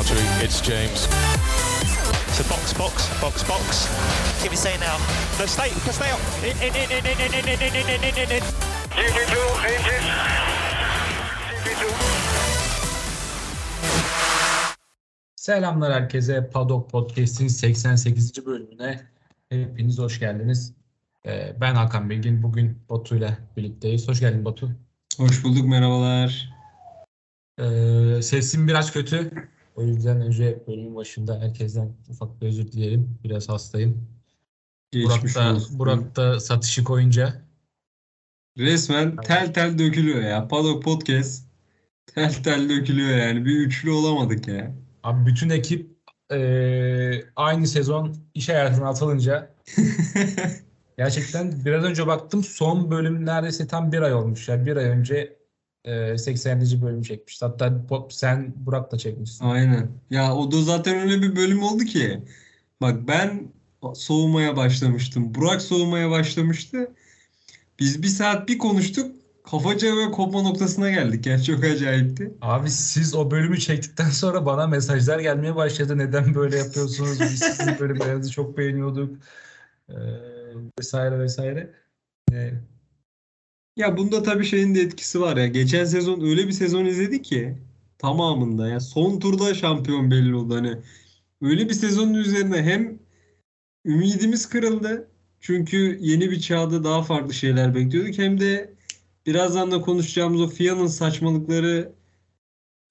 Chowdhury, it's James. So box, box, box, box. Give me say now. No, stay, stay up. In, in, in, in, in, in, in, in, in, in, in, in. GP2, engine. GP2. Selamlar herkese. Paddock Podcast'in 88. bölümüne hepiniz hoş geldiniz. Ee, Ben Hakan Bilgin. Bugün Batu ile birlikteyiz. Hoş geldin Batu. Hoş bulduk merhabalar. Ee, Sesim biraz kötü. O yüzden önce bölümün başında herkesten ufak bir özür dilerim. Biraz hastayım. Burak Geçmiş da, olsun. Burak da satışı koyunca Resmen tel tel dökülüyor ya. Paddock Podcast tel tel dökülüyor yani. Bir üçlü olamadık ya. abi bütün ekip ee, aynı sezon iş hayatına atılınca Gerçekten biraz önce baktım son bölüm neredeyse tam bir ay olmuş. Yani bir ay önce e, 80. bölümü çekmişti. Hatta Bo- sen Burak da çekmişsin. Aynen. Ya o da zaten öyle bir bölüm oldu ki. Bak ben soğumaya başlamıştım. Burak soğumaya başlamıştı. Biz bir saat bir konuştuk. Kafaca ve kopma noktasına geldik. Yani çok acayipti. Abi siz o bölümü çektikten sonra bana mesajlar gelmeye başladı. Neden böyle yapıyorsunuz? Biz sizin bölümlerinizi çok beğeniyorduk. E, vesaire vesaire. E, Ya bunda tabii şeyin de etkisi var ya. Geçen sezon öyle bir sezon izledik ki tamamında ya son turda şampiyon belli oldu hani. Öyle bir sezonun üzerine hem ümidimiz kırıldı. Çünkü yeni bir çağda daha farklı şeyler bekliyorduk. Hem de birazdan da konuşacağımız o FIA'nın saçmalıkları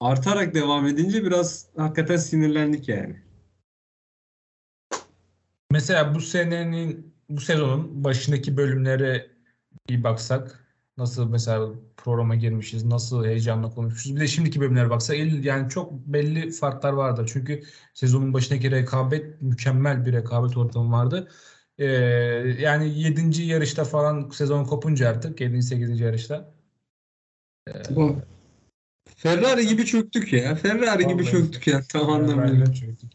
artarak devam edince biraz hakikaten sinirlendik yani. mesela bu senenin bu sezonun başındaki bölümlere bir baksak nasıl mesela programa girmişiz, nasıl heyecanla konuşmuşuz. Bir de şimdiki bölümlere baksak el- yani çok belli farklar vardı. Çünkü sezonun başındaki rekabet mükemmel bir rekabet ortamı vardı. Ee, yani 7. yarışta falan sezon kopunca artık 7. 8. yarışta Bu Ferrari gibi çöktük ya. Ferrari gibi Vallahi. çöktük ya tam anlamıyla. Çöktük.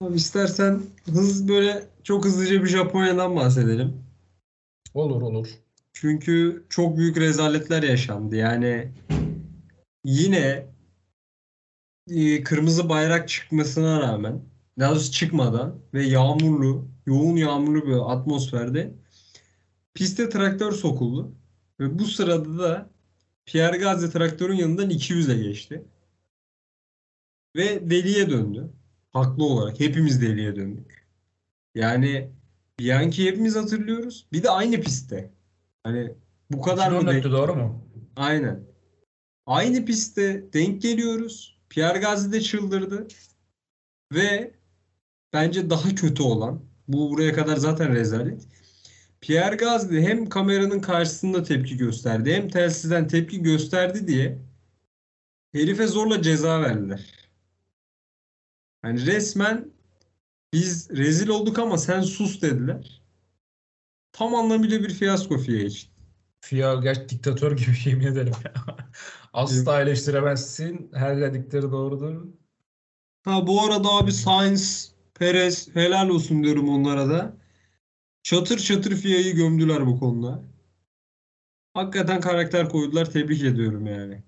Abi istersen hız böyle çok hızlıca bir Japonya'dan bahsedelim. Olur olur. Çünkü çok büyük rezaletler yaşandı. Yani yine e, kırmızı bayrak çıkmasına rağmen daha çıkmadan ve yağmurlu, yoğun yağmurlu bir atmosferde piste traktör sokuldu. Ve bu sırada da Pierre Gasly traktörün yanından 200'e geçti. Ve deliye döndü. Haklı olarak hepimiz deliye döndük. Yani Bianchi hepimiz hatırlıyoruz. Bir de aynı pistte. Hani bu kadar mı 2014'tü denk? doğru mu? Aynen. Aynı pistte denk geliyoruz. Pierre Gasly de çıldırdı. Ve bence daha kötü olan, bu buraya kadar zaten rezalet. Pierre Gasly hem kameranın karşısında tepki gösterdi, hem telsizden tepki gösterdi diye herife zorla ceza verdiler. Yani resmen biz rezil olduk ama sen sus dediler. Tam anlamıyla bir fiyasko FIA için. FIA gerçi diktatör gibi yemin ederim. Asla eleştiremezsin. Her dedikleri doğrudur. Ha bu arada abi Sainz, Perez helal olsun diyorum onlara da. Çatır çatır FIA'yı gömdüler bu konuda. Hakikaten karakter koydular. Tebrik ediyorum yani.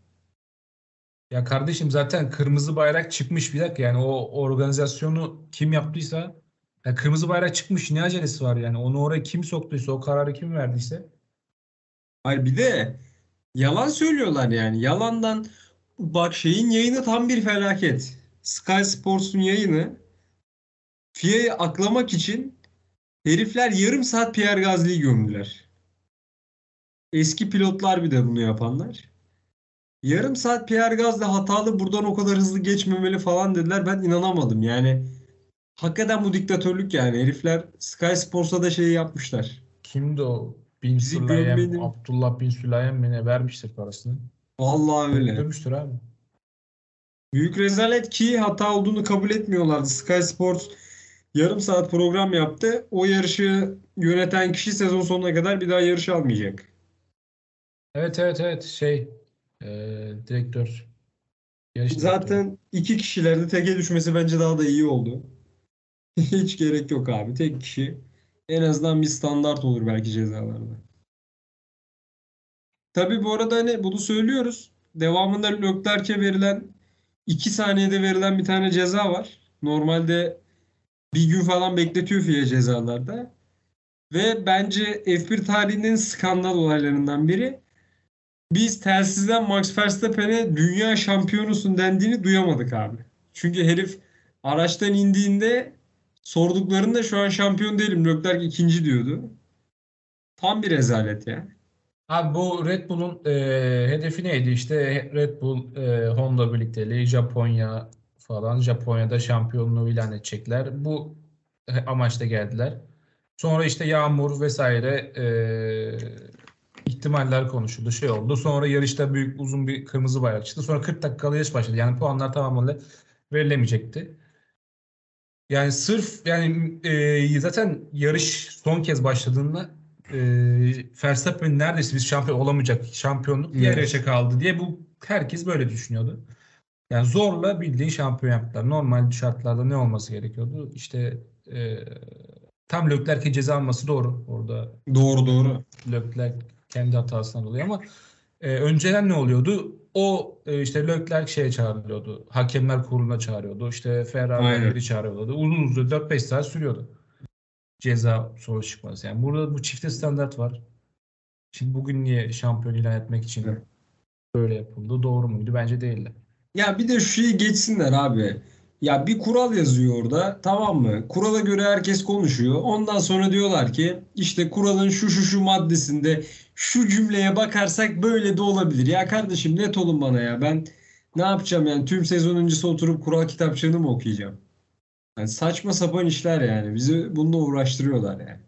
Ya kardeşim zaten kırmızı bayrak çıkmış bir dakika yani o organizasyonu kim yaptıysa ya kırmızı bayrak çıkmış ne acelesi var yani onu oraya kim soktuysa o kararı kim verdiyse Hayır bir de yalan söylüyorlar yani. Yalandan bak şeyin yayını tam bir felaket. Sky Sports'un yayını FIA'yı aklamak için herifler yarım saat Pierre Gasly'yi gömdüler. Eski pilotlar bir de bunu yapanlar. Yarım saat Pierre Gasly hatalı buradan o kadar hızlı geçmemeli falan dediler. Ben inanamadım yani. Hakikaten bu diktatörlük yani. Herifler Sky Sports'a da şeyi yapmışlar. kimdi o Bin Bizi Sülayem gömmenin- Abdullah Bin Sülayem mi ne vermiştir parasını. Vallahi öyle. Dönmüştür abi. Büyük rezalet ki hata olduğunu kabul etmiyorlardı. Sky Sports yarım saat program yaptı. O yarışı yöneten kişi sezon sonuna kadar bir daha yarış almayacak. Evet evet evet şey e, direktör yarış. Zaten iki kişilerde teke düşmesi bence daha da iyi oldu. Hiç gerek yok abi. Tek kişi en azından bir standart olur belki cezalarda. Tabii bu arada hani bunu söylüyoruz. Devamında Leclerc'e verilen 2 saniyede verilen bir tane ceza var. Normalde bir gün falan bekletiyor FIA cezalarda. Ve bence F1 tarihinin skandal olaylarından biri. Biz telsizden Max Verstappen'e dünya şampiyonusun dendiğini duyamadık abi. Çünkü herif araçtan indiğinde sorduklarında şu an şampiyon değilim. Leclerc ikinci diyordu. Tam bir rezalet ya. Abi bu Red Bull'un e, hedefi neydi? İşte Red Bull, e, Honda birlikteliği, Japonya falan. Japonya'da şampiyonluğu ilan edecekler. Bu amaçla geldiler. Sonra işte yağmur vesaire e, ihtimaller konuşuldu, şey oldu. Sonra yarışta büyük uzun bir kırmızı bayrak çıktı. Sonra 40 dakikalı yarış başladı. Yani puanlar tamamıyla verilemeyecekti. Yani sırf yani e, zaten yarış son kez başladığında e, Verstappen neredeyse biz şampiyon olamayacak şampiyonluk diğer Evet. yarışa kaldı diye bu herkes böyle düşünüyordu. Yani zorla bildiğin şampiyon yaptılar. Normal şartlarda ne olması gerekiyordu? İşte e, tam Leclerc'e ceza alması doğru. Orada Doğru doğru. Leclerc kendi hatasından dolayı ama e, önceden ne oluyordu? O e, işte Leclerc şeye çağrılıyordu. Hakemler kuruluna çağırıyordu. İşte Ferrari Aynen. biri çağırıyordu. Uzun uzun 4-5 saat sürüyordu. Ceza sonuç çıkması. Yani burada bu çifte standart var. Şimdi bugün niye şampiyon ilan etmek için Evet. böyle yapıldı? Doğru muydu? Bence değildi. Ya bir de şu şeyi geçsinler abi. Ya bir kural yazıyor orada tamam mı? Kurala göre herkes konuşuyor. Ondan sonra diyorlar ki işte kuralın şu şu şu maddesinde şu cümleye bakarsak böyle de olabilir. Ya kardeşim net olun bana ya. Ben ne yapacağım yani tüm sezon öncesi oturup kural kitapçığını mı okuyacağım? Yani saçma sapan işler yani. Bizi bununla uğraştırıyorlar yani.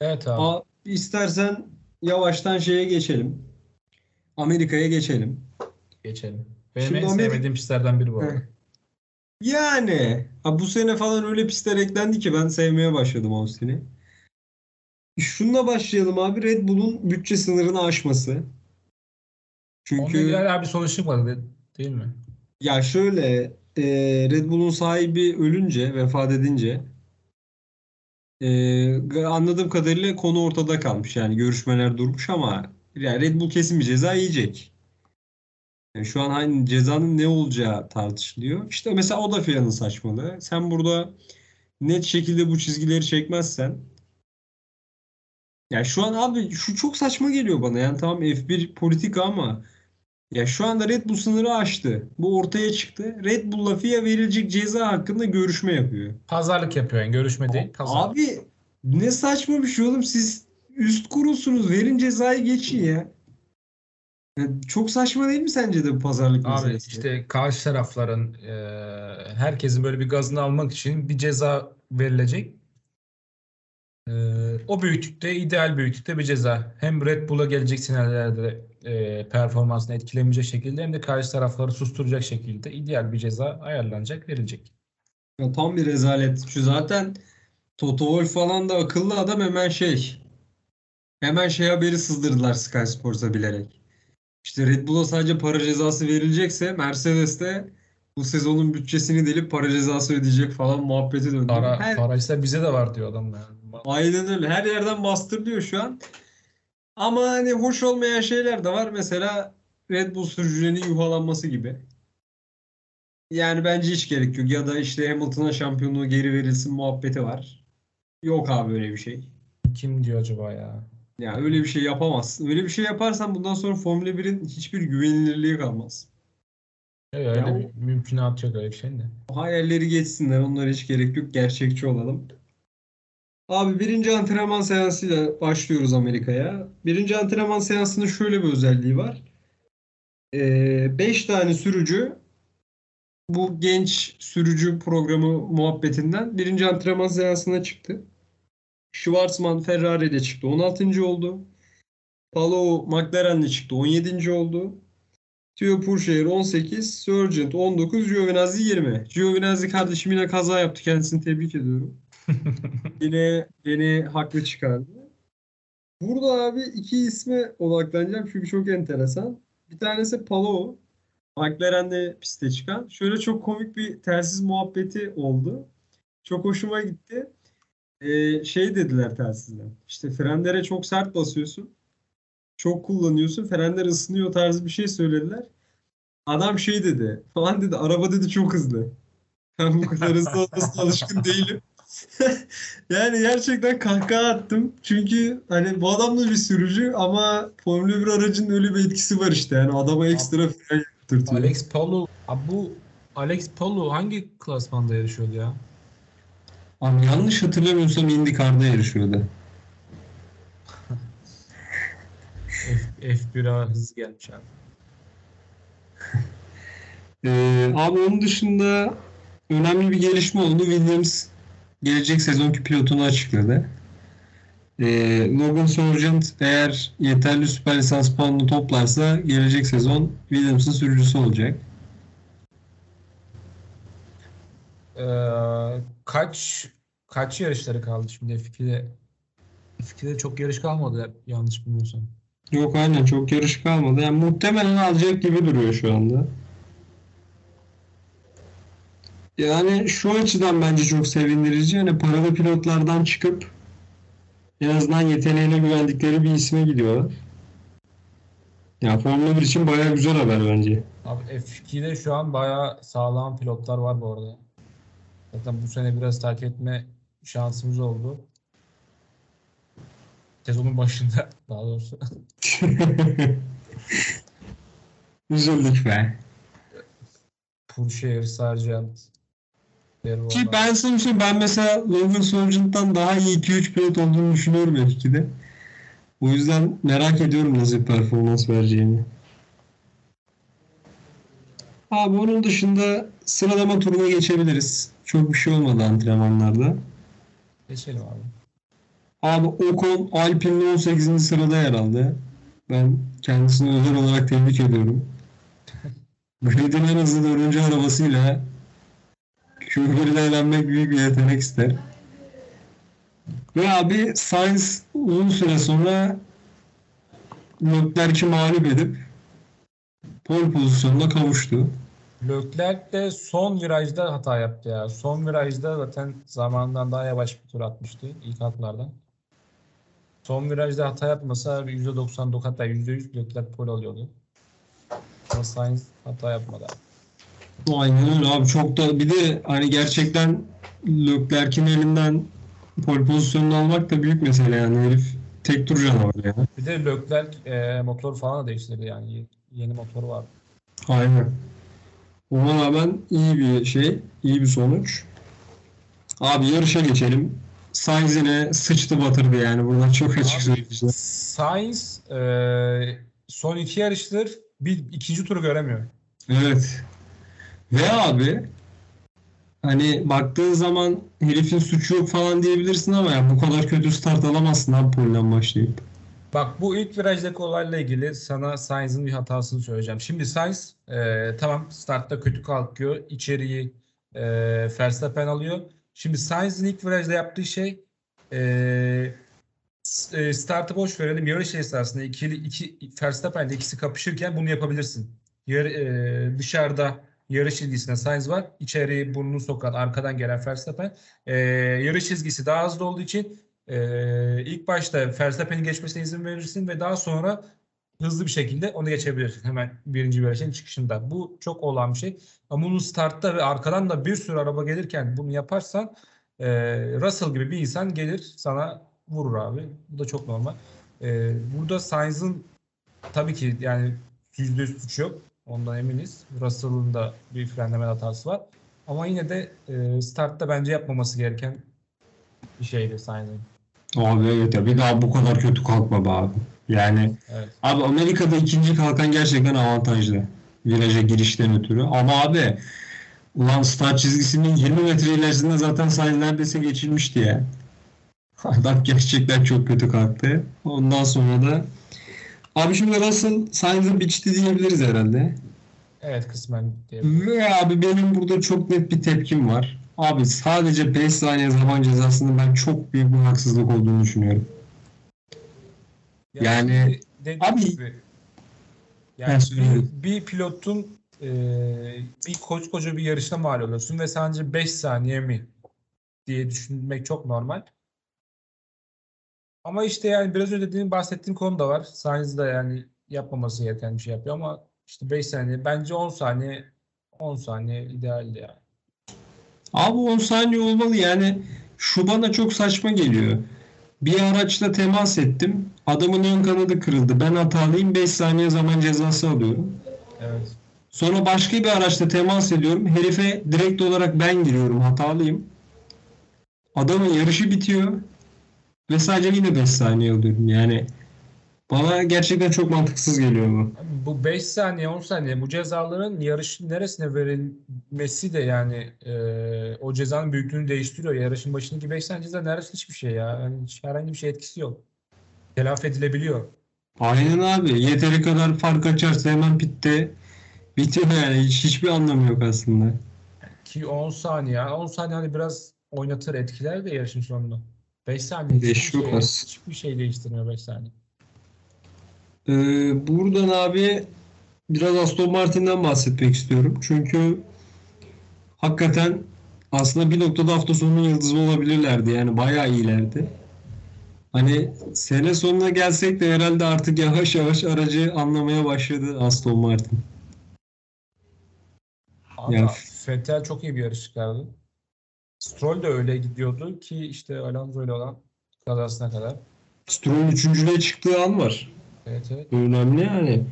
Evet abi. Aa, istersen yavaştan şeye geçelim. Amerika'ya geçelim. Geçelim. Benim Şimdi en Amerika- sevmediğim pistlerden biri bu arada. Yani ha, bu sene falan öyle pistler eklendi ki ben sevmeye başladım Austin'i. Şununla başlayalım abi Red Bull'un bütçe sınırını aşması. Onunla Çünkü ilgili hala bir sonuç çıkmadı de- değil mi? ya şöyle e, Red Bull'un sahibi ölünce, vefat edince e, anladığım kadarıyla konu ortada kalmış. Yani görüşmeler durmuş ama yani Red Bull kesin bir ceza yiyecek. Yani şu an hani cezanın ne olacağı tartışılıyor. İşte mesela o da FIA'nın saçmalığı. Sen burada net şekilde bu çizgileri çekmezsen ya şu an abi şu çok saçma geliyor bana. Yani tamam F1 politika ama ya şu anda Red Bull sınırı aştı. Bu ortaya çıktı. Red Bull'la FIA verilecek ceza hakkında görüşme yapıyor. Pazarlık yapıyor yani. Görüşme değil. Pazarlık. Abi ne saçma bir şey oğlum. Siz üst kurulsunuz. Verin cezayı geçin ya. Ya çok saçma değil mi sence de bu pazarlık Abi meselesi? işte karşı tarafların e, herkesin böyle bir gazını almak için bir ceza verilecek. E, o büyüklükte, ideal büyüklükte bir ceza. Hem Red Bull'a gelecek senelerde e, performansını etkilemeyecek şekilde hem de karşı tarafları susturacak şekilde ideal bir ceza ayarlanacak, verilecek. Ya tam bir rezalet. Şu zaten Toto Wolff falan da akıllı adam hemen şey. Hemen şey haberi sızdırdılar Sky Sports'a bilerek. İşte Red Bull'a sadece para cezası verilecekse Mercedes de bu sezonun bütçesini delip para cezası ödeyecek falan muhabbeti döndü. Para, Her- paraysa bize de var diyor adam yani. Aynen öyle. Her yerden bastırılıyor şu an. Ama hani hoş olmayan şeyler de var. Mesela Red Bull sürücülerinin yuhalanması gibi. Yani bence hiç gerek yok. Ya da işte Hamilton'a şampiyonluğu geri verilsin muhabbeti var. Yok abi öyle bir şey. Kim diyor acaba ya? Ya öyle bir şey yapamazsın. Öyle bir şey yaparsan bundan sonra Formula 1'in hiçbir güvenilirliği kalmaz. Evet, öyle Ya bir mümkünat yok öyle bir şey de. Hayalleri geçsinler. Onlara hiç gerek yok. Gerçekçi olalım. Abi birinci antrenman seansıyla başlıyoruz Amerika'ya. Birinci antrenman seansının şöyle bir özelliği var. 5 tane sürücü bu genç sürücü programı muhabbetinden birinci antrenman seansına çıktı. Schwarzman Ferrari'de çıktı. 16. oldu. Palou McLaren'le çıktı. 17. oldu. Theo Pourchaire 18, Sargent 19, Giovinazzi 20. Giovinazzi kardeşim yine kaza yaptı. Kendisini tebrik ediyorum. yine beni haklı çıkardı. Burada abi iki isme odaklanacağım çünkü çok enteresan. Bir tanesi Palou. McLaren'de piste çıkan. Şöyle çok komik bir telsiz muhabbeti oldu. Çok hoşuma gitti. Ee, şey dediler telsizden. İşte frenlere çok sert basıyorsun. çok kullanıyorsun. Frenler ısınıyor tarzı bir şey söylediler. Adam şey dedi. Falan dedi. Araba dedi çok hızlı. Ben bu kadar hızlı olmasına alışkın değilim. yani gerçekten kahkaha attım. Çünkü hani bu adam da bir sürücü ama Formula 1 aracının öyle bir etkisi var işte. Yani adama ekstra fren yaptırtıyor. Alex Palou, abi bu Alex Palou hangi klasmanda yarışıyordu ya? Abi yanlış hatırlamıyorsam IndyCar'da yarışıyordu. F, F1'e hız gelmiş abi. Ee, abi onun dışında önemli bir gelişme oldu. Williams gelecek sezonki pilotunu açıkladı. Ee, Logan Sargent eğer yeterli süper lisans puanını toplarsa gelecek sezon Williams'ın sürücüsü olacak. Ee, kaç kaç yarışları kaldı şimdi F2'de? F2'de çok yarış kalmadı ya- yanlış bilmiyorsam. Yok aynen çok yarış kalmadı. Yani muhtemelen alacak gibi duruyor şu anda. Yani şu açıdan bence çok sevindirici. Hani paralı pilotlardan çıkıp en azından yeteneğine güvendikleri bir isme gidiyorlar. Ya Formula 1 için bayağı güzel haber bence. Abi F2'de şu an bayağı sağlam pilotlar var bu arada. Zaten bu sene biraz takip etme şansımız oldu. Sezonun başında daha doğrusu. Üzüldük be. Purşehir, Sargent, Ki ben sana bir şey ben mesela Logan Sargent'tan daha iyi 2-3 pilot olduğunu düşünüyorum F2'de. O yüzden merak ediyorum nasıl bir performans vereceğini. Abi onun dışında sıralama turuna geçebiliriz. Çok bir şey olmadı antrenmanlarda. Geçelim abi. Abi Ocon Alpine'de 18. sırada yer aldı. Ben kendisini özel olarak tebrik ediyorum. Grid'in en hızlı dördüncü arabasıyla Q1'de eğlenmek büyük bir yetenek ister. Ve abi Sainz uzun süre sonra Leclerc'i mağlup edip pole pozisyonuna kavuştu. Leclerc de son virajda hata yaptı ya. Son virajda zaten zamanından daha yavaş bir tur atmıştı ilk hatlardan. Son virajda hata yapmasa bir %99 hatta %100 Leclerc pole alıyordu. Ama Sainz hata yapmadı. abi. Aynen öyle abi çok da bir de hani gerçekten Leclerc'in elinden pole pozisyonunu almak da büyük mesele yani herif tek tur canavar ya. Bir de Leclerc e, motor falan da değiştirdi yani. Ye- Yeni motoru var. Aynen. Ona rağmen iyi bir şey, iyi bir sonuç. Abi yarışa geçelim. Sainz yine sıçtı batırdı yani buradan çok açık söyleyeceğim. Sainz e, son iki yarıştır bir ikinci turu göremiyor. Evet. Ve abi hani baktığın zaman herifin suçu yok falan diyebilirsin ama ya bu kadar kötü start alamazsın abi polden başlayıp. Bak bu ilk virajdaki olayla ilgili sana Sainz'ın bir hatasını söyleyeceğim. Şimdi Sainz e, tamam startta kötü kalkıyor. İçeriği e, Verstappen alıyor. Şimdi Sainz'in ilk virajda yaptığı şey e, e, startı boş verelim. Yarış esnasında ikili iki Verstappen'le ikisi kapışırken bunu yapabilirsin. Yar, e, dışarıda yarış çizgisine Sainz var. İçeriye burnunu sokan arkadan gelen Verstappen. E, yarış çizgisi daha hızlı olduğu için ee, ilk başta Verstappen'in geçmesine izin verirsin ve daha sonra hızlı bir şekilde onu geçebilirsin hemen birinci virajın çıkışında. Bu çok olan bir şey. Ama bunu startta ve arkadan da bir sürü araba gelirken bunu yaparsan e, Russell gibi bir insan gelir sana vurur abi. Bu da çok normal. E, burada Sainz'ın tabii ki yani %100 suç yok. Ondan eminiz. Russell'ın da bir frenleme hatası var. Ama yine de e, startta bence yapmaması gereken bir şeydi Sainz'ın. Abi evet ya bir daha bu kadar kötü kalkma be abi. Yani Evet. abi Amerika'da ikinci kalkan gerçekten avantajlı. Viraja girişten ötürü. Ama abi ulan start çizgisinin 20 metre ilerisinde zaten Sainz neredeyse geçilmişti ya. Adam gerçekten çok kötü kalktı. Ondan sonra da abi şimdi Russell Sainz'ı biçti diyebiliriz herhalde. Evet kısmen diyebilirim. Ve abi benim burada çok net bir tepkim var. Abi sadece 5 saniye zaman cezasının ben çok büyük bir haksızlık olduğunu düşünüyorum. Yani- dediğim Abi- gibi, yani bir, bir pilotun e, bir koskoca bir yarışta mal oluyorsun ve sadece 5 saniye mi diye düşünmek çok normal. Ama işte yani biraz önce dediğim bahsettiğim konu da var. Sainz de yani yapmaması gereken bir şey yapıyor ama işte 5 saniye bence 10 saniye 10 saniye idealdi yani. Abi 10 saniye olmalı yani şu bana çok saçma geliyor. Bir araçla temas ettim. Adamın ön kanadı kırıldı. Ben hatalıyım 5 saniye zaman cezası alıyorum. Evet. Sonra başka bir araçla temas ediyorum. Herife direkt olarak ben giriyorum. Hatalıyım. Adamın yarışı bitiyor. Ve sadece yine 5 saniye alıyorum. Yani bana gerçekten çok mantıksız geliyor bu. Bu 5 saniye 10 saniye bu cezaların yarışın neresine verilmesi de yani e, o cezanın büyüklüğünü değiştiriyor. Yarışın başındaki 5 saniye ceza neredeyse hiçbir şey ya. Yani hiç herhangi bir şey etkisi yok. Telafi edilebiliyor. Aynen abi. Yeteri kadar fark açarsa hemen pitte bitiyor yani. Hiç, hiçbir anlamı yok aslında. Ki 10 saniye. 10 saniye hani biraz oynatır etkiler de yarışın sonunda. 5 saniye Beş hiçbir yok şey, az. hiçbir şey değiştirmiyor 5 saniye. Ee, buradan abi biraz Aston Martin'den bahsetmek istiyorum. Çünkü hakikaten aslında bir noktada hafta sonunun yıldızı olabilirlerdi. Yani bayağı iyilerdi. Hani sene sonuna gelsek de herhalde artık yavaş yavaş aracı anlamaya başladı Aston Martin. Ama Yani- Vettel çok iyi bir yarış çıkardı. Stroll de öyle gidiyordu ki işte Alonso ile olan kazasına kadar. Stroll üçüncülüğe çıktığı an var. Evet evet. Önemli yani.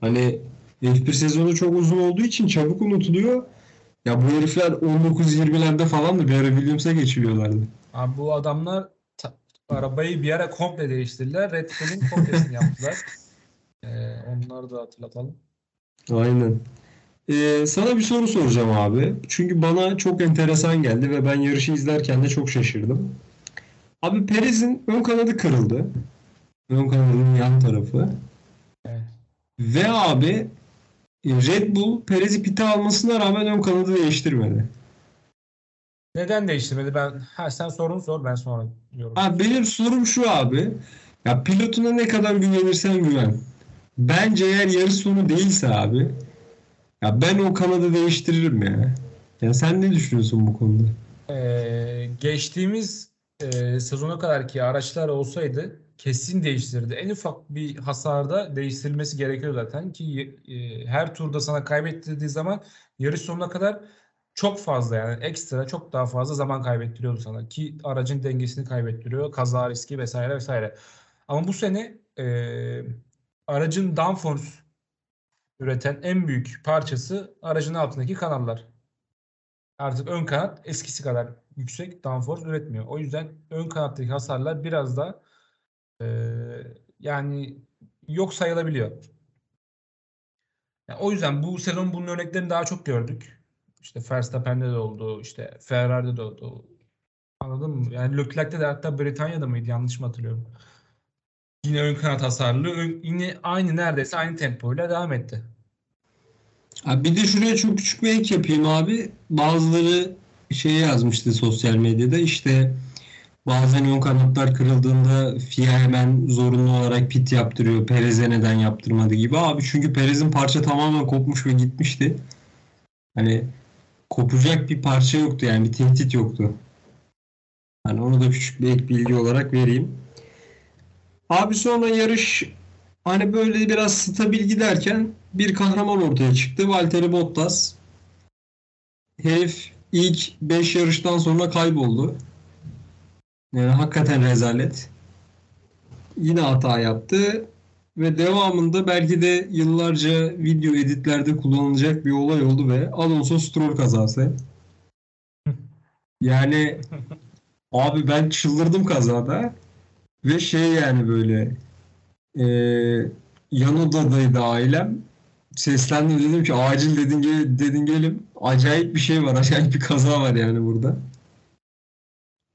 Hani F1 sezonu çok uzun olduğu için çabuk unutuluyor. Ya bu herifler 19-20'lerde falan da bir ara Williams'a geçiliyorlardı. Abi bu adamlar arabayı bir ara komple değiştirdiler. Red Bull'un komplesini yaptılar. Ee, onları da hatırlatalım. Aynen. Ee, sana bir soru soracağım abi. Çünkü bana çok enteresan geldi ve ben yarışı izlerken de çok şaşırdım. Abi Perez'in ön kanadı kırıldı. Ön kanadının yan tarafı. Evet. Ve abi Red Bull Perez'i pite almasına rağmen ön kanadı değiştirmedi. Neden değiştirmedi? Ben ha sen sorun sor ben sonra yorum. Abi benim sorum şu abi. Ya pilotuna ne kadar güvenirsen güven. Bence eğer yarış sonu değilse abi ya ben o kanadı değiştiririm ya. Ya sen ne düşünüyorsun bu konuda? Ee, geçtiğimiz e, sezona kadar ki araçlar olsaydı kesin değiştirirdi. En ufak bir hasarda değiştirilmesi gerekiyor zaten ki e, her turda sana kaybettirdiği zaman yarış sonuna kadar çok fazla yani ekstra çok daha fazla zaman kaybettiriyordu sana ki aracın dengesini kaybettiriyor, kaza riski vesaire vesaire. Ama bu sene e, aracın downforce üreten en büyük parçası aracın altındaki kanallar. Artık ön kanat eskisi kadar yüksek downforce üretmiyor. O yüzden ön kanattaki hasarlar biraz da yani yok sayılabiliyor. Yani o yüzden bu sezon bunun örneklerini daha çok gördük. İşte Verstappen'de de oldu, işte Ferrari'de de oldu. Anladın mı? Yani Leclerc'te de hatta Britanya'da mıydı? Yanlış mı hatırlıyorum? Yine ön kanat hasarlı, ön- yine aynı neredeyse aynı tempoyla devam etti. Abi bir de şuraya çok küçük bir ek yapayım abi. Bazıları şey yazmıştı sosyal medyada işte bazen ön kanatlar kırıldığında FIA hemen zorunlu olarak pit yaptırıyor. Perez'e neden yaptırmadı gibi. Abi çünkü Perez'in parça tamamen kopmuş ve gitmişti. Hani kopacak bir parça yoktu yani bir tehdit yoktu. Hani onu da küçük bir ek bilgi olarak vereyim. Abi sonra yarış hani böyle biraz stabil giderken bir kahraman ortaya çıktı. Valtteri Bottas. Herif ilk 5 yarıştan sonra kayboldu. Yani hakikaten rezalet. Yine hata yaptı. Ve devamında belki de yıllarca video editlerde kullanılacak bir olay oldu ve Alonso Stroll kazası. Yani abi ben çıldırdım kazada. Ve şey yani böyle eee yan odadaydı ailem. Seslendim dedim ki acil dedin, gel, dedin gelim. Acayip bir şey var. Acayip bir kaza var yani burada.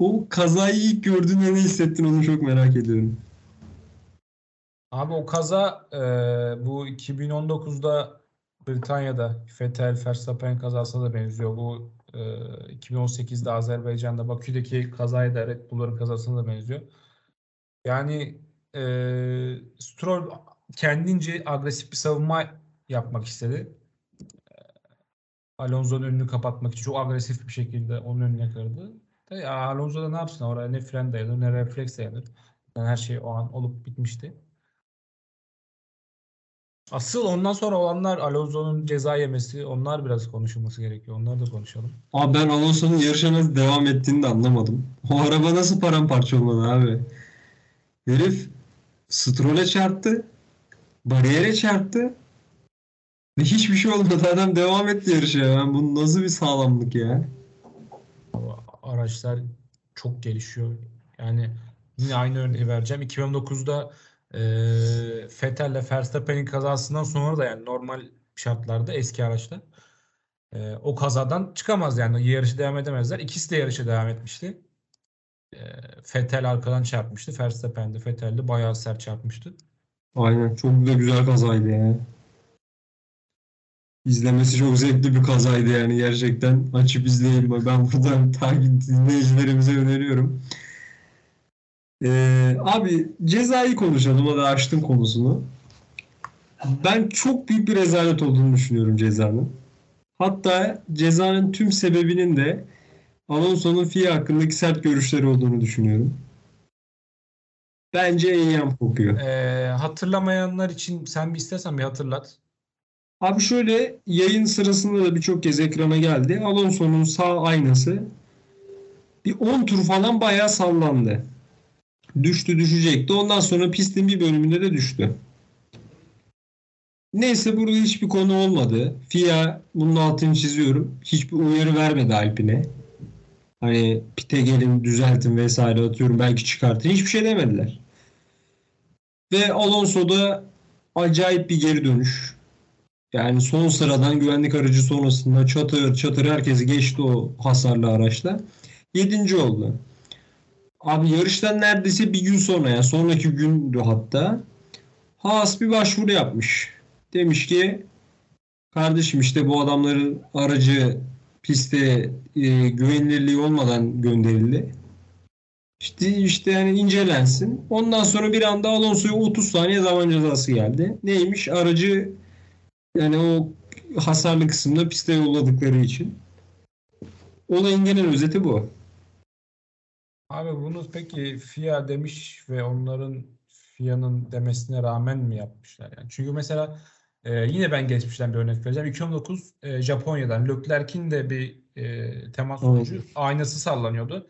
O kazayı ilk gördüğünde ne hissettin onu çok merak ediyorum. Abi o kaza e, bu 2019'da Britanya'da Vettel Verstappen kazasına da benziyor. Bu e, 2018'de Azerbaycan'da Bakü'deki kazaya da Red Bull'ların kazasına da benziyor. Yani e, Stroll kendince agresif bir savunma yapmak istedi. E, Alonso'nun önünü kapatmak için çok agresif bir şekilde onun önüne kırdı. E, Alonso da ne yapsın oraya ne fren dayanır ne refleks dayanır. Yani her şey o an olup bitmişti. Asıl ondan sonra olanlar Alonso'nun ceza yemesi onlar biraz konuşulması gerekiyor. Onları da konuşalım. Abi ben Alonso'nun yarışa nasıl devam ettiğini de anlamadım. O araba nasıl paramparça olmadı abi? Herif Stroll'e çarptı. Bariyere çarptı. Ve hiçbir şey olmadı. Adam devam etti yarışa. Ben bu nasıl bir sağlamlık ya? Araçlar çok gelişiyor. Yani yine aynı örneği vereceğim. 2009'da eee Vettel'le Verstappen'in kazasından sonra da yani normal şartlarda eski araçta eee, o kazadan çıkamaz yani yarışı devam edemezler. İkisi de yarışa devam etmişti. Eee Vettel arkadan çarpmıştı. Verstappen de Vettel'de bayağı sert çarpmıştı. Aynen. Çok da güzel kazaydı ya. İzlemesi çok zevkli bir kazaydı yani gerçekten. Açıp izleyin. Ben buradan takip dinleyicilerimize öneriyorum. Ee, abi cezayı konuşalım. Hadi açtım konusunu. Ben çok büyük bir rezalet olduğunu düşünüyorum cezanın. Hatta cezanın tüm sebebinin de Alonso'nun FIA hakkındaki sert görüşleri olduğunu düşünüyorum. Bence eyyam kokuyor. Eee, hatırlamayanlar için sen bir istersen bir hatırlat. Abi şöyle yayın sırasında da birçok kez ekrana geldi. Alonso'nun sağ aynası bir 10 tur falan bayağı sallandı. Düştü düşecekti. Ondan sonra pistin bir bölümünde de düştü. Neyse burada hiçbir konu olmadı. FIA bunun altını çiziyorum. Hiçbir uyarı vermedi Alpine. Hani pite gelin düzeltin vesaire atıyorum belki çıkartın. Hiçbir şey demediler. Ve Alonso'da acayip bir geri dönüş. Yani son sıradan güvenlik aracı sonrasında çatır çatır herkesi geçti o hasarlı araçla. Yedinci oldu. Abi yarıştan neredeyse bir gün sonra yani sonraki gündü hatta. Haas bir başvuru yapmış. Demiş ki kardeşim işte bu adamların aracı piste e, güvenilirliği olmadan gönderildi. İşte, işte yani incelensin. Ondan sonra bir anda Alonso'ya 30 saniye zaman cezası geldi. Neymiş? Aracı yani o hasarlı kısımda piste yolladıkları için. Olayın genel özeti bu. Abi bunu peki FIA demiş ve onların FIA'nın demesine rağmen mi yapmışlar yani? Çünkü mesela e, yine ben geçmişten bir örnek vereceğim. 2019 e, Japonya'dan Leclerc'in de bir e, temas sonucu aynası sallanıyordu.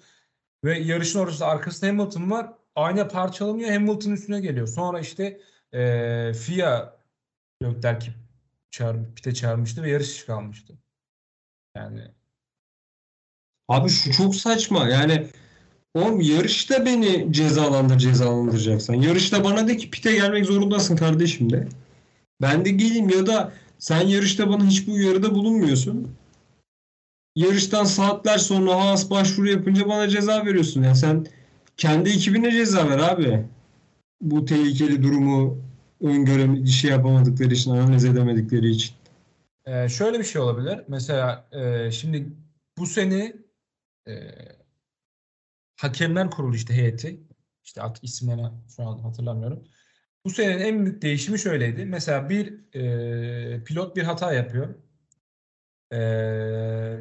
Ve yarışın ortasında arkasında Hamilton var. Ayna parçalanıyor. Hamilton'ın üstüne geliyor. Sonra işte e, FIA Leclerc'i çağır, pite çağırmıştı ve yarış dışı kalmıştı. Yani Abi şu çok saçma. Yani oğlum yarışta beni cezalandır cezalandıracaksan. Yarışta bana de ki pite gelmek zorundasın kardeşim de. Ben de geleyim ya da sen yarışta bana hiçbir uyarıda bulunmuyorsun. Yarıştan saatler sonra Haas başvuru yapınca bana ceza veriyorsun. Ya sen kendi ekibine ceza ver abi. Bu tehlikeli durumu öngörem şey yapamadıkları için, analiz edemedikleri için. Ee, şöyle bir şey olabilir. Mesela e, şimdi bu sene e, Hakemler Kurulu işte heyeti işte at, isimlerini şu an hatırlamıyorum. Bu senenin en büyük değişimi şöyleydi. Mesela bir e, pilot bir hata yapıyor. E,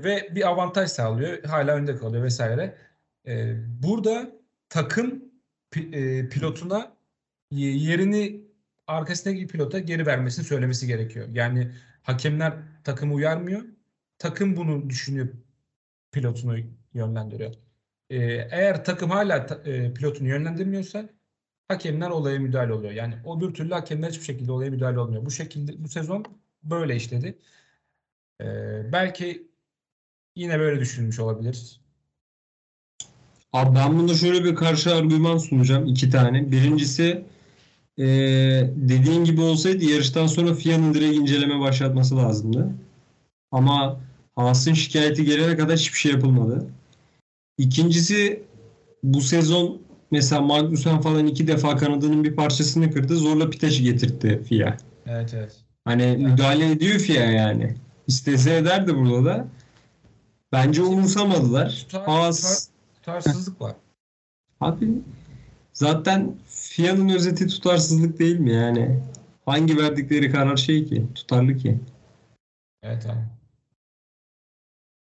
ve bir avantaj sağlıyor. Hala önde kalıyor vesaire. E, burada takım pi- e, pilotuna ye- yerini arkasındaki pilota geri vermesini söylemesi gerekiyor. Yani hakemler takımı uyarmıyor. Takım bunu düşünüyor pilotunu yönlendiriyor. Ee, eğer takım hala ta- e, pilotunu yönlendirmiyorsa hakemler olaya müdahale oluyor. Yani o bir türlü hakemler hiçbir şekilde olaya müdahale olmuyor. Bu şekilde bu sezon böyle işledi. Ee, belki yine böyle düşünmüş olabilir. Abi ben bunda şöyle bir karşı argüman sunacağım. iki tane. Birincisi eee, dediğin gibi olsaydı yarıştan sonra FIA'nın direkt inceleme başlatması lazımdı. Ama Haas'ın şikayeti gelene kadar hiçbir şey yapılmadı. İkincisi bu sezon mesela Magnussen falan iki defa kanadının bir parçasını kırdı. Zorla piteşi getirtti FIA. Evet evet. Hani müdahale ediyor FIA yani. İstese ederdi burada da. Bence umursamadılar. Tutar, Haas tutar- tutarsızlık var. Abi zaten FIA'nın özeti tutarsızlık değil mi yani? Hangi verdikleri karar şey ki? Tutarlı ki. Evet abi.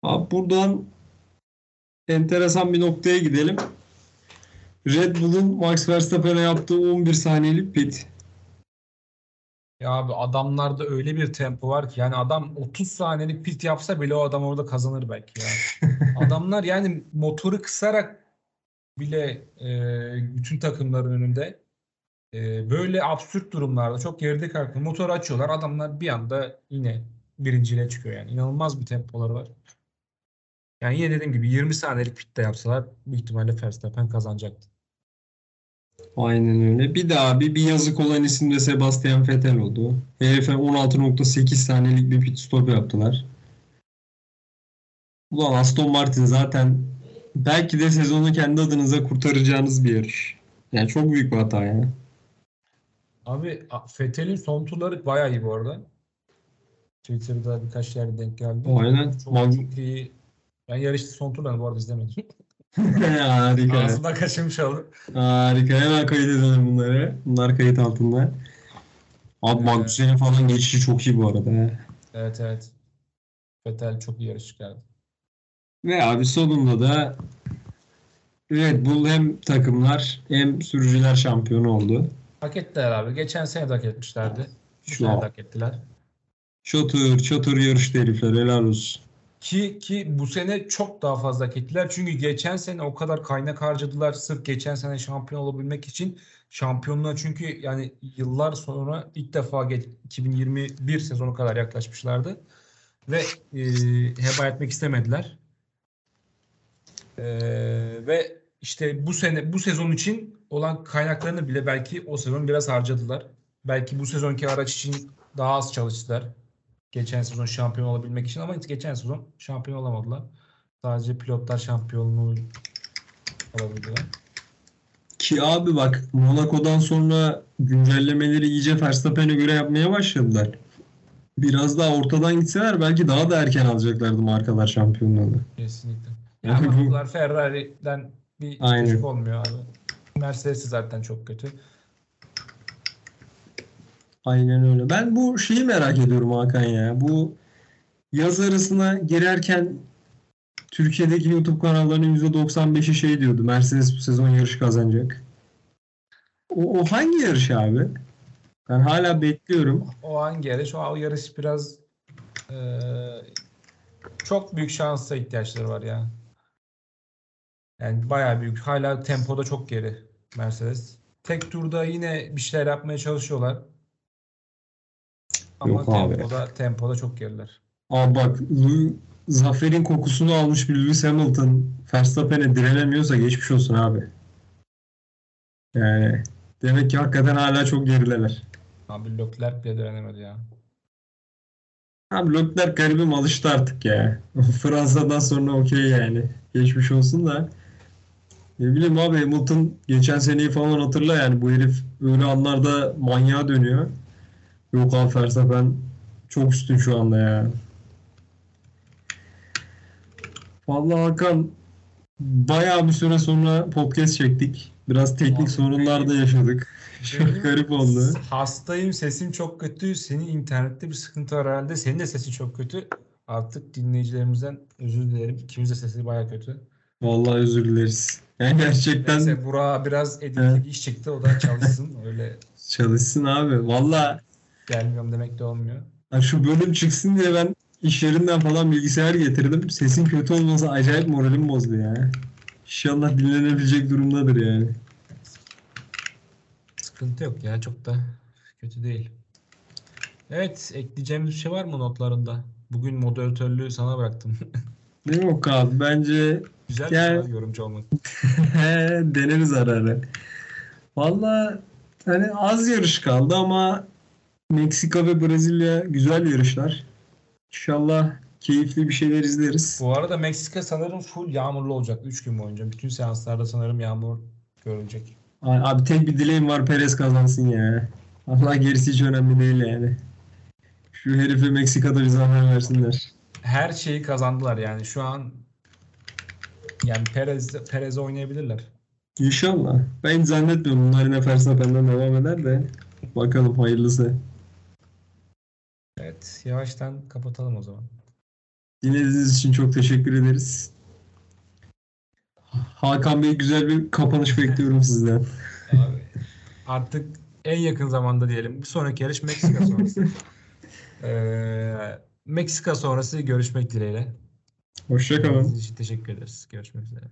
Abi buradan enteresan bir noktaya gidelim. Red Bull'un Max Verstappen'e yaptığı 11 saniyelik pit. Ya abi adamlarda öyle bir tempo var ki yani adam 30 saniyelik pit yapsa bile o adam orada kazanır belki ya. Adamlar yani motoru kısarak bile e, bütün takımların önünde e, böyle absürt durumlarda çok geride kalkın motoru açıyorlar. Adamlar bir anda yine birinciliğe çıkıyor yani. İnanılmaz bir tempoları var. Yani yine dediğim gibi 20 saniyelik pit de yapsalar büyük ihtimalle Verstappen kazanacaktı. Aynen öyle. Bir daha bir, bir yazık olan isim de Sebastian Vettel oldu. Herife 16.8 saniyelik bir pit stop yaptılar. Ulan Aston Martin zaten belki de sezonu kendi adınıza kurtaracağınız bir yarış. Yani çok büyük bir hata ya. Abi Vettel'in son turları bayağı iyi bu arada. Twitter'da birkaç yerde denk geldi. Aynen. Çok, Mag- çok iyi. Ben yarışta son turlarını bu arada izlemedim. Harika. Ağzımdan kaçırmış oldum. Harika. Hemen kayıt edelim bunları. Bunlar kayıt altında. Abi Ee, Magnussen'in falan geçişi çok iyi bu arada. Evet evet. Vettel çok iyi yarış çıkardı. Ve abi sonunda da Red Bull hem takımlar hem sürücüler şampiyonu oldu. Hak ettiler abi. Geçen sene de hak etmişlerdi. Şu sene hak ettiler. Çatır çatır yarıştı herifler helal olsun. Ki ki bu sene çok daha fazla hak ettiler. Çünkü geçen sene o kadar kaynak harcadılar sırf geçen sene şampiyon olabilmek için. Şampiyonluğa çünkü yani yıllar sonra ilk defa geç, 2021 sezonu kadar yaklaşmışlardı. Ve e, heba etmek istemediler. E, ve işte bu sene bu sezon için olan kaynaklarını bile belki o sezon biraz harcadılar. Belki bu sezonki araç için daha az çalıştılar. Geçen sezon şampiyon olabilmek için ama geçen sezon şampiyon olamadılar. Sadece pilotlar şampiyonluğu alabildiler. Ki abi bak Monaco'dan sonra güncellemeleri iyice Verstappen'e göre yapmaya başladılar. Biraz daha ortadan gitseler belki daha da erken alacaklardı markalar şampiyonluğunu. Kesinlikle. Yani bunlar Ferrari'den bir Aynen. olmuyor abi. Mercedes de zaten çok kötü. Aynen öyle. Ben bu şeyi merak ediyorum Hakan ya. Bu yaz arasına girerken Türkiye'deki YouTube kanallarının %95'i şey diyordu. Mercedes bu sezon yarış kazanacak. O, o hangi yarış abi? Ben hala bekliyorum. O hangi yarış? O yarış biraz eee, çok büyük şansa ihtiyaçları var ya. Yani bayağı büyük. Hala tempoda çok geri Mercedes. Tek turda yine bir şeyler yapmaya çalışıyorlar. Ama Yok abi. tempoda tempoda çok geriler. Aa bak zaferin kokusunu almış bir Lewis Hamilton Verstappen'e direnemiyorsa geçmiş olsun abi. Yani demek ki hakikaten hala çok gerideler. Abi Leclerc bile direnemedi ya. Abi Leclerc garibim alıştı artık ya. Fransa'dan sonra okey yani. Geçmiş olsun da. Ne bileyim abi Hamilton geçen seneyi falan hatırla yani bu herif öyle anlarda manyağa dönüyor. Yok abi Verstappen çok üstün şu anda ya. Vallahi Hakan bayağı bir süre sonra podcast çektik. Biraz teknik Abi sorunlar da yaşadık. Çok garip oldu. Hastayım, sesim çok kötü. Senin internette bir sıkıntı var herhalde. Senin de sesin çok kötü. Artık dinleyicilerimizden özür dilerim. İkimiz de sesi baya kötü. Vallahi özür dileriz. Yani gerçekten Neyse Burak'a biraz editli bir iş çıktı. O da çalışsın. Öyle çalışsın abi. Vallahi gelmiyorum demek de olmuyor. Ha şu bölüm çıksın diye ben iş yerinden falan bilgisayar getirdim. Sesin kötü olması acayip moralim bozdu ya. İnşallah dinlenebilecek durumdadır yani. Sıkıntı yok ya. Çok da kötü değil. Evet. Ekleyeceğimiz bir şey var mı notlarında? Bugün moderatörlüğü sana bıraktım. Okan abi? Bence Güzel Yani- bir şey yorumcu olmak. deneriz ara ara. Valla hani az yarış kaldı ama Meksika ve Brezilya güzel yarışlar. İnşallah keyifli bir şeyler izleriz. Bu arada Meksika sanırım full yağmurlu olacak 3 gün boyunca. Bütün seanslarda sanırım yağmur görülecek. Abi tek bir dileğim var Perez kazansın ya. Allah gerisi hiç önemli değil yani. Şu herife Meksika'da bir zaman versinler. Her şeyi kazandılar yani. Şu an yani Perez Perez oynayabilirler. İnşallah. Ben hiç zannetmiyorum bunlar yine Verstappen'den devam eder de. Bakalım hayırlısı. Evet, yavaştan kapatalım o zaman. Dinlediğiniz için çok teşekkür ederiz. Hakan Bey güzel bir kapanış bekliyorum sizden. Abi, artık en yakın zamanda diyelim. Bir sonraki yarış Meksika sonrası. Ee, Meksika sonrası görüşmek dileğiyle. Hoşçakalın. Teşekkür ederiz. Görüşmek üzere.